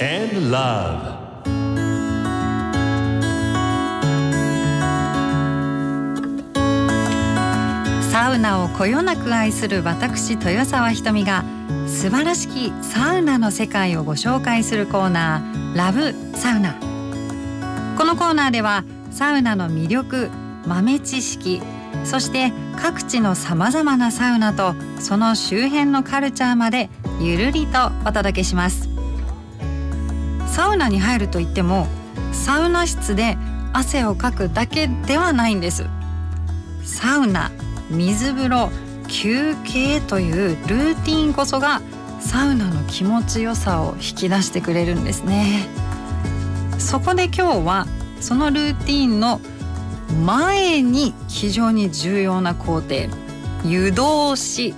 and Love. サウナをこよなく愛する私豊沢ひとみが素晴らしきサウナの世界をご紹介するコーナーラブサウナ。このコーナーではサウナの魅力豆知識そして各地のさまざまなサウナとその周辺のカルチャーまでゆるりとお届けします。サウナに入るといってもサウナ室で汗をかくだけではないんです。サウナ水風呂休憩というルーティンこそがサウナの気持ちよさを引き出してくれるんですね。そこで今日はそのルーティンの前に非常に重要な工程湯通し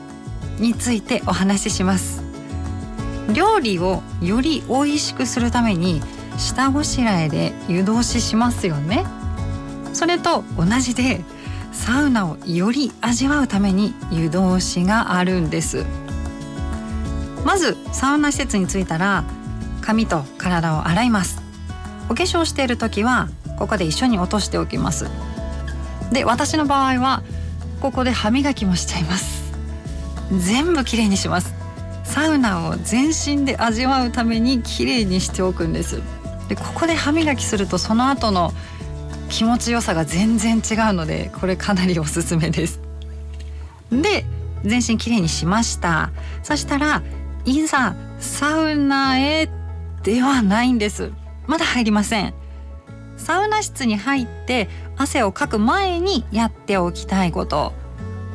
についてお話しします。料理をより美味しくするために下ごしらえで湯通ししますよね。それと同じでサウナをより味わうために湯通しがあるんです。まずサウナ施設に着いたら髪と体を洗います。お化粧している時はここで一緒に落としておきます。で私の場合はここで歯磨きもしちゃいます。全部きれいにします。サウナを全身で味わうためにきれいにしておくんです。でここで歯磨きするとその後の気持ちよさが全然違うのでこれかなりおすすめです。で全身きれいにしました。そしたらいざサウナへではないんです。まだ入りません。サウナ室に入って汗をかく前にやっておきたいこと。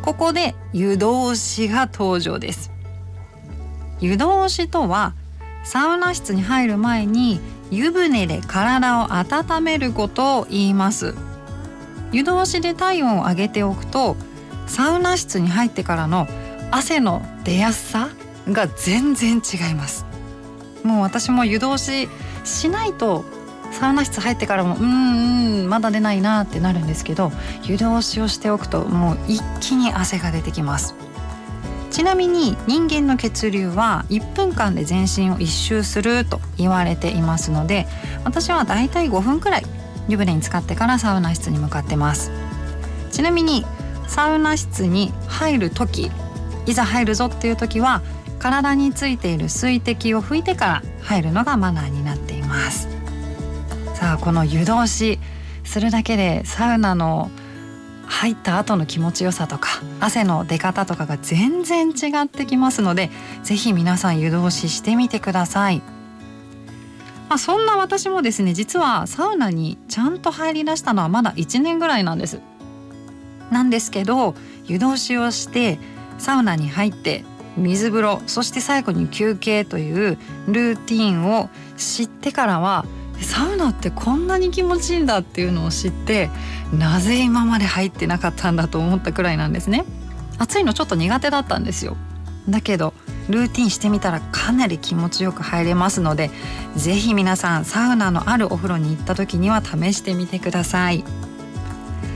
ここで湯通しが登場です。湯通しとはサウナ室に入る前に湯船で体を温めることを言います。湯通しで体温を上げておくとサウナ室に入ってからの汗の出やすさが全然違います。もう私も湯通ししないとサウナ室入ってからもうんうんまだ出ないなってなるんですけど湯通しをしておくともう一気に汗が出てきます。ちなみに人間の血流は1分間で全身を一周すると言われていますので私はだいたい5分くらい湯船に浸かってからサウナ室に向かってます。ちなみにサウナ室に入る時いざ入るぞっていう時は体についている水滴を拭いてから入るのがマナーになっています。さあこの湯通しするだけでサウナの入った後の気持ちよさとか汗の出方とかが全然違ってきますのでぜひ皆さん湯通ししてみてください。まあ、そんな私もですね実はサウナにちゃんと入り出したのはまだ1年ぐらいなんです。なんですけど湯通しをしてサウナに入って水風呂そして最後に休憩というルーティンを知ってからはサウナってこんなに気持ちいいんだっていうのを知ってなぜ今まで入ってなかったんだと思ったくらいなんですね。暑いのちょっと苦手だったんですよ。だけどルーティンしてみたらかなり気持ちよく入れますのでぜひ皆さんサウナのあるお風呂に行った時には試してみてください。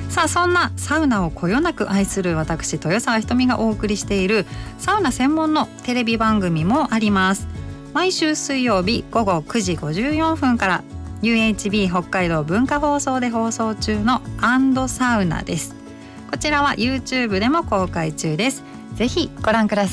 さあそんなサウナをこよなく愛する私豊沢ひとみがお送りしているサウナ専門のテレビ番組もあります。毎週水曜日午後9時54分から UHB 北海道文化放送で放送中のアンドサウナです。こちらは YouTube でも公開中です。ぜひご覧ください。